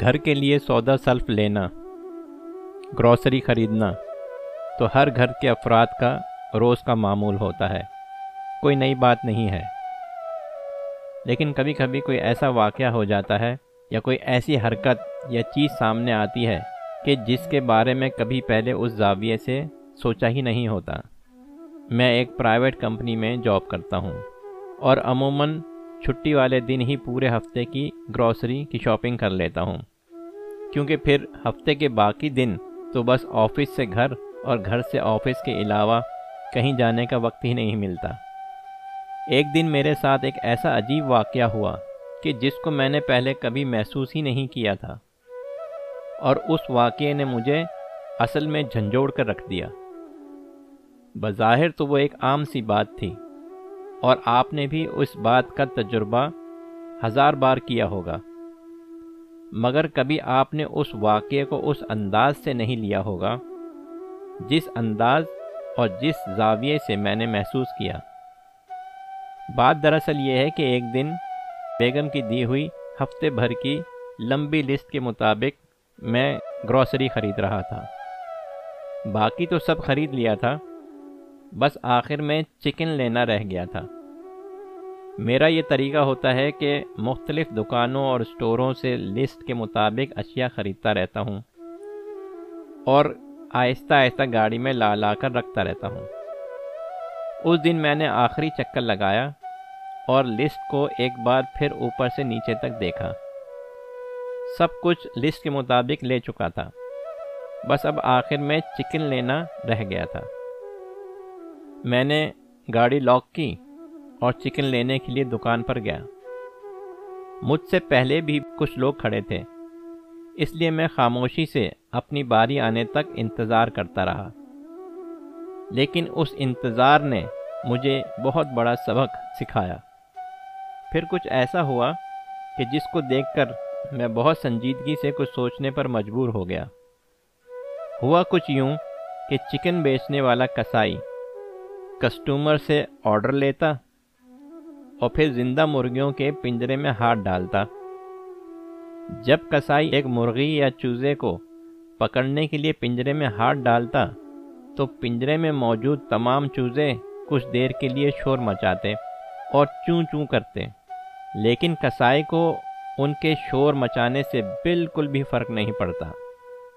گھر کے لیے سودا سلف لینا، گروسری خریدنا، تو ہر گھر کے افراد کا روز کا معمول ہوتا ہے، کوئی نئی بات نہیں ہے۔ لیکن کبھی کبھی کوئی ایسا واقعہ ہو جاتا ہے یا کوئی ایسی حرکت یا چیز سامنے آتی ہے کہ جس کے بارے میں کبھی پہلے اس زاویے سے سوچا ہی نہیں ہوتا۔ میں ایک پرائیویٹ کمپنی میں جاب کرتا ہوں اور عموماً چھٹی والے دن ہی پورے ہفتے کی گروسری کی شاپنگ کر لیتا ہوں۔ کیونکہ پھر ہفتے کے باقی دن تو بس آفس سے گھر اور گھر سے آفس کے علاوہ کہیں جانے کا وقت ہی نہیں ملتا۔ ایک دن میرے ساتھ ایک ایسا عجیب واقعہ ہوا کہ جس کو میں نے پہلے کبھی محسوس ہی نہیں کیا تھا۔ اور اس واقعے نے مجھے اصل میں جھنجھوڑ کر رکھ دیا۔ بظاہر تو وہ ایک عام سی بات تھی۔ اور آپ نے بھی اس بات کا تجربہ ہزار بار کیا ہوگا۔ مگر کبھی آپ نے اس واقعے کو اس انداز سے نہیں لیا ہوگا جس انداز اور جس زاویے سے میں نے محسوس کیا۔ بات دراصل یہ ہے کہ ایک دن بیگم کی دی ہوئی ہفتے بھر کی لمبی لسٹ کے مطابق میں گروسری خرید رہا تھا۔ باقی تو سب خرید لیا تھا۔ بس آخر میں چکن لینا رہ گیا تھا۔ میرا یہ طریقہ ہوتا ہے کہ مختلف دکانوں اور اسٹوروں سے لسٹ کے مطابق اشیاء خریدتا رہتا ہوں اور آہستہ آہستہ گاڑی میں لا لا کر رکھتا رہتا ہوں۔ اس دن میں نے آخری چکر لگایا اور لسٹ کو ایک بار پھر اوپر سے نیچے تک دیکھا۔ سب کچھ لسٹ کے مطابق لے چکا تھا۔ بس اب آخر میں چکن لینا رہ گیا تھا۔ میں نے گاڑی لاک کی اور چکن لینے کے لیے دکان پر گیا۔ مجھ سے پہلے بھی کچھ لوگ کھڑے تھے، اس لیے میں خاموشی سے اپنی باری آنے تک انتظار کرتا رہا۔ لیکن اس انتظار نے مجھے بہت بڑا سبق سکھایا۔ پھر کچھ ایسا ہوا کہ جس کو دیکھ کر میں بہت سنجیدگی سے کچھ سوچنے پر مجبور ہو گیا۔ ہوا کچھ یوں کہ چکن بیچنے والا کسائی کسٹمر سے آرڈر لیتا اور پھر زندہ مرغیوں کے پنجرے میں ہاتھ ڈالتا۔ جب کسائی ایک مرغی یا چوزے کو پکڑنے کے لیے پنجرے میں ہاتھ ڈالتا، تو پنجرے میں موجود تمام چوزے کچھ دیر کے لیے شور مچاتے اور چوں چوں کرتے۔ لیکن کسائی کو ان کے شور مچانے سے بالکل بھی فرق نہیں پڑتا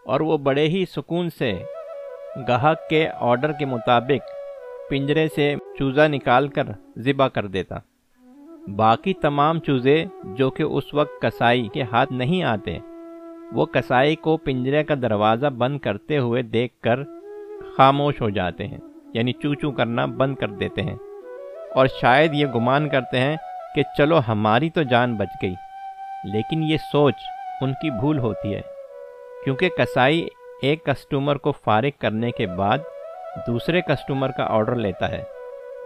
اور وہ بڑے ہی سکون سے گاہک کے آرڈر کے مطابق پنجرے سے چوزا نکال کر ذبح کر دیتا۔ باقی تمام چوزے جو کہ اس وقت کسائی کے ہاتھ نہیں آتے، وہ کسائی کو پنجرے کا دروازہ بند کرتے ہوئے دیکھ کر خاموش ہو جاتے ہیں یعنی چو چو کرنا بند کر دیتے ہیں۔ اور شاید یہ گمان کرتے ہیں کہ چلو ہماری تو جان بچ گئی، لیکن یہ سوچ ان کی بھول ہوتی ہے۔ کیونکہ کسائی ایک کسٹمر کو فارغ کرنے کے بعد دوسرے کسٹمر کا آرڈر لیتا ہے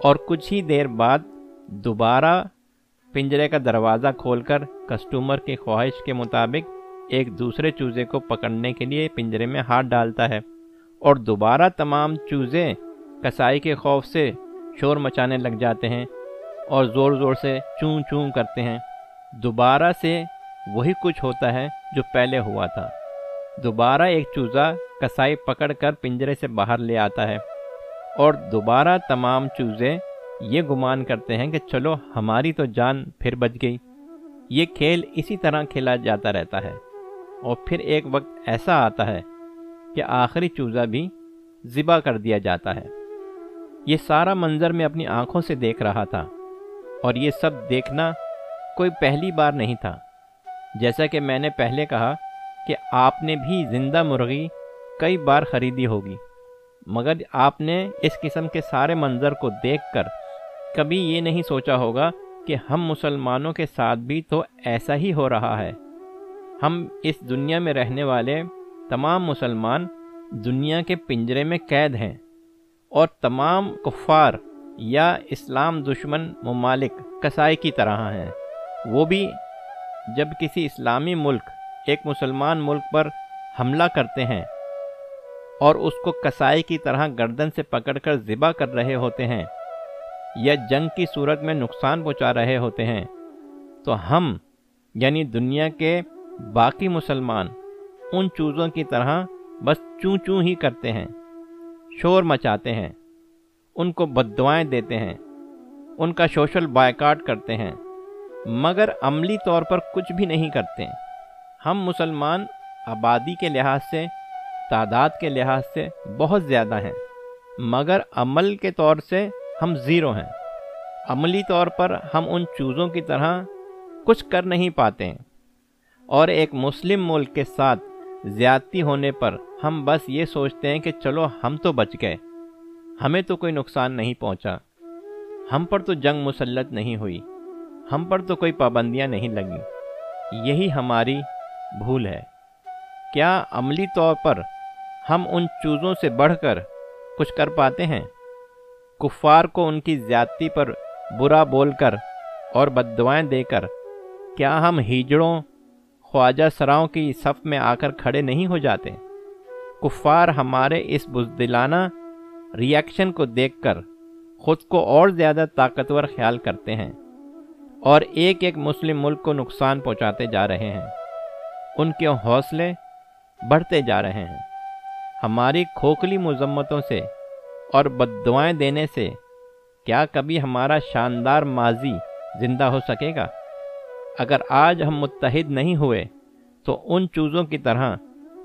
اور کچھ ہی دیر بعد دوبارہ پنجرے کا دروازہ کھول کر کسٹمر کی خواہش کے مطابق ایک دوسرے چوزے کو پکڑنے کے لیے پنجرے میں ہاتھ ڈالتا ہے اور دوبارہ تمام چوزے کسائی کے خوف سے شور مچانے لگ جاتے ہیں اور زور زور سے چون چون کرتے ہیں۔ دوبارہ سے وہی کچھ ہوتا ہے جو پہلے ہوا تھا۔ دوبارہ ایک چوزا کسائی پکڑ کر پنجرے سے باہر لے آتا ہے۔ اور دوبارہ تمام چوزے یہ گمان کرتے ہیں کہ چلو ہماری تو جان پھر بچ گئی۔ یہ کھیل اسی طرح کھیلا جاتا رہتا ہے۔ اور پھر ایک وقت ایسا آتا ہے کہ آخری چوزا بھی ذبح کر دیا جاتا ہے۔ یہ سارا منظر میں اپنی آنکھوں سے دیکھ رہا تھا۔ اور یہ سب دیکھنا کوئی پہلی بار نہیں تھا۔ جیسا کہ میں نے پہلے کہا کہ آپ نے بھی زندہ مرغی کئی بار خریدی ہوگی۔ مگر آپ نے اس قسم کے سارے منظر کو دیکھ کر کبھی یہ نہیں سوچا ہوگا کہ ہم مسلمانوں کے ساتھ بھی تو ایسا ہی ہو رہا ہے۔ ہم اس دنیا میں رہنے والے تمام مسلمان دنیا کے پنجرے میں قید ہیں اور تمام کفار یا اسلام دشمن ممالک کسائی کی طرح ہیں۔ وہ بھی جب کسی اسلامی ملک، ایک مسلمان ملک پر حملہ کرتے ہیں اور اس کو کسائی کی طرح گردن سے پکڑ کر ذبح کر رہے ہوتے ہیں یا جنگ کی صورت میں نقصان پہنچا رہے ہوتے ہیں۔ تو ہم یعنی دنیا کے باقی مسلمان، ان چوزوں کی طرح بس چوں چوں ہی کرتے ہیں، شور مچاتے ہیں، ان کو بدوائیں دیتے ہیں، ان کا سوشل بائیکاٹ کرتے ہیں۔ مگر عملی طور پر کچھ بھی نہیں کرتے۔ ہم مسلمان آبادی کے لحاظ سے تعداد کے لحاظ سے بہت زیادہ ہیں، مگر عمل کے طور سے ہم زیرو ہیں۔ عملی طور پر ہم ان چوزوں کی طرح کچھ کر نہیں پاتے ہیں۔ اور ایک مسلم ملک کے ساتھ زیادتی ہونے پر ہم بس یہ سوچتے ہیں کہ چلو ہم تو بچ گئے، ہمیں تو کوئی نقصان نہیں پہنچا۔ ہم پر تو جنگ مسلط نہیں ہوئی، ہم پر تو کوئی پابندیاں نہیں لگیں۔ یہی ہماری بھول ہے۔ کیا عملی طور پر ہم ان چوزوں سے بڑھ کر کچھ کر پاتے ہیں۔ کفار کو ان کی زیادتی پر برا بول کر اور بدوائیں دے کر کیا ہم ہیجڑوں، خواجہ سراؤں کی صف میں آ کر کھڑے نہیں ہو جاتے؟ کفار ہمارے اس بزدلانہ ریئیکشن کو دیکھ کر خود کو اور زیادہ طاقتور خیال کرتے ہیں اور ایک ایک مسلم ملک کو نقصان پہنچاتے جا رہے ہیں۔ ان کے حوصلے بڑھتے جا رہے ہیں۔ ہماری کھوکھلی مذمتوں سے اور بدوائیں دینے سے کیا کبھی ہمارا شاندار ماضی زندہ ہو سکے گا؟ اگر آج ہم متحد نہیں ہوئے، تو ان چوزوں کی طرح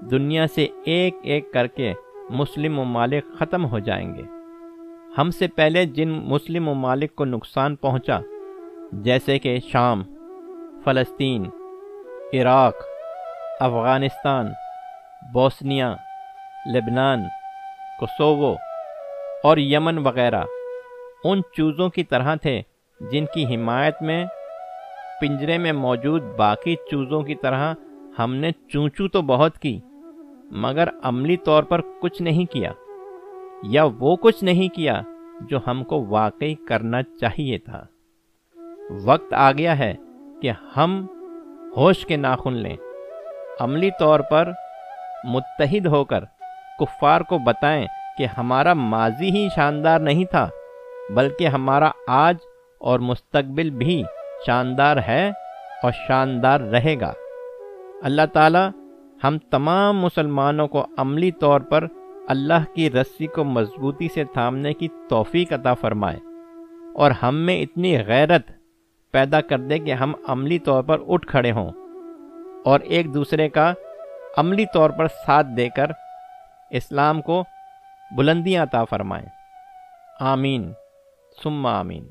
دنیا سے ایک ایک کر کے مسلم ممالک ختم ہو جائیں گے۔ ہم سے پہلے جن مسلم ممالک کو نقصان پہنچا، جیسے کہ شام، فلسطین، عراق، افغانستان، بوسنیا لبنان کسوو اور یمن وغیرہ ان چوزوں کی طرح تھے جن کی حمایت میں پنجرے میں موجود باقی چوزوں کی طرح ہم نے چونچو تو بہت کی، مگر عملی طور پر کچھ نہیں کیا یا وہ کچھ نہیں کیا جو ہم کو واقعی کرنا چاہیے تھا۔ وقت آ گیا ہے کہ ہم ہوش کے ناخن لیں۔ عملی طور پر متحد ہو کر کفار کو بتائیں کہ ہمارا ماضی ہی شاندار نہیں تھا، بلکہ ہمارا آج اور مستقبل بھی شاندار ہے اور شاندار رہے گا۔ اللہ تعالی ہم تمام مسلمانوں کو عملی طور پر اللہ کی رسی کو مضبوطی سے تھامنے کی توفیق عطا فرمائے اور ہم میں اتنی غیرت پیدا کر دے کہ ہم عملی طور پر اٹھ کھڑے ہوں اور ایک دوسرے کا عملی طور پر ساتھ دے کر اسلام کو بلندیاں عطا فرمائیں۔ آمین۔ ثم آمین۔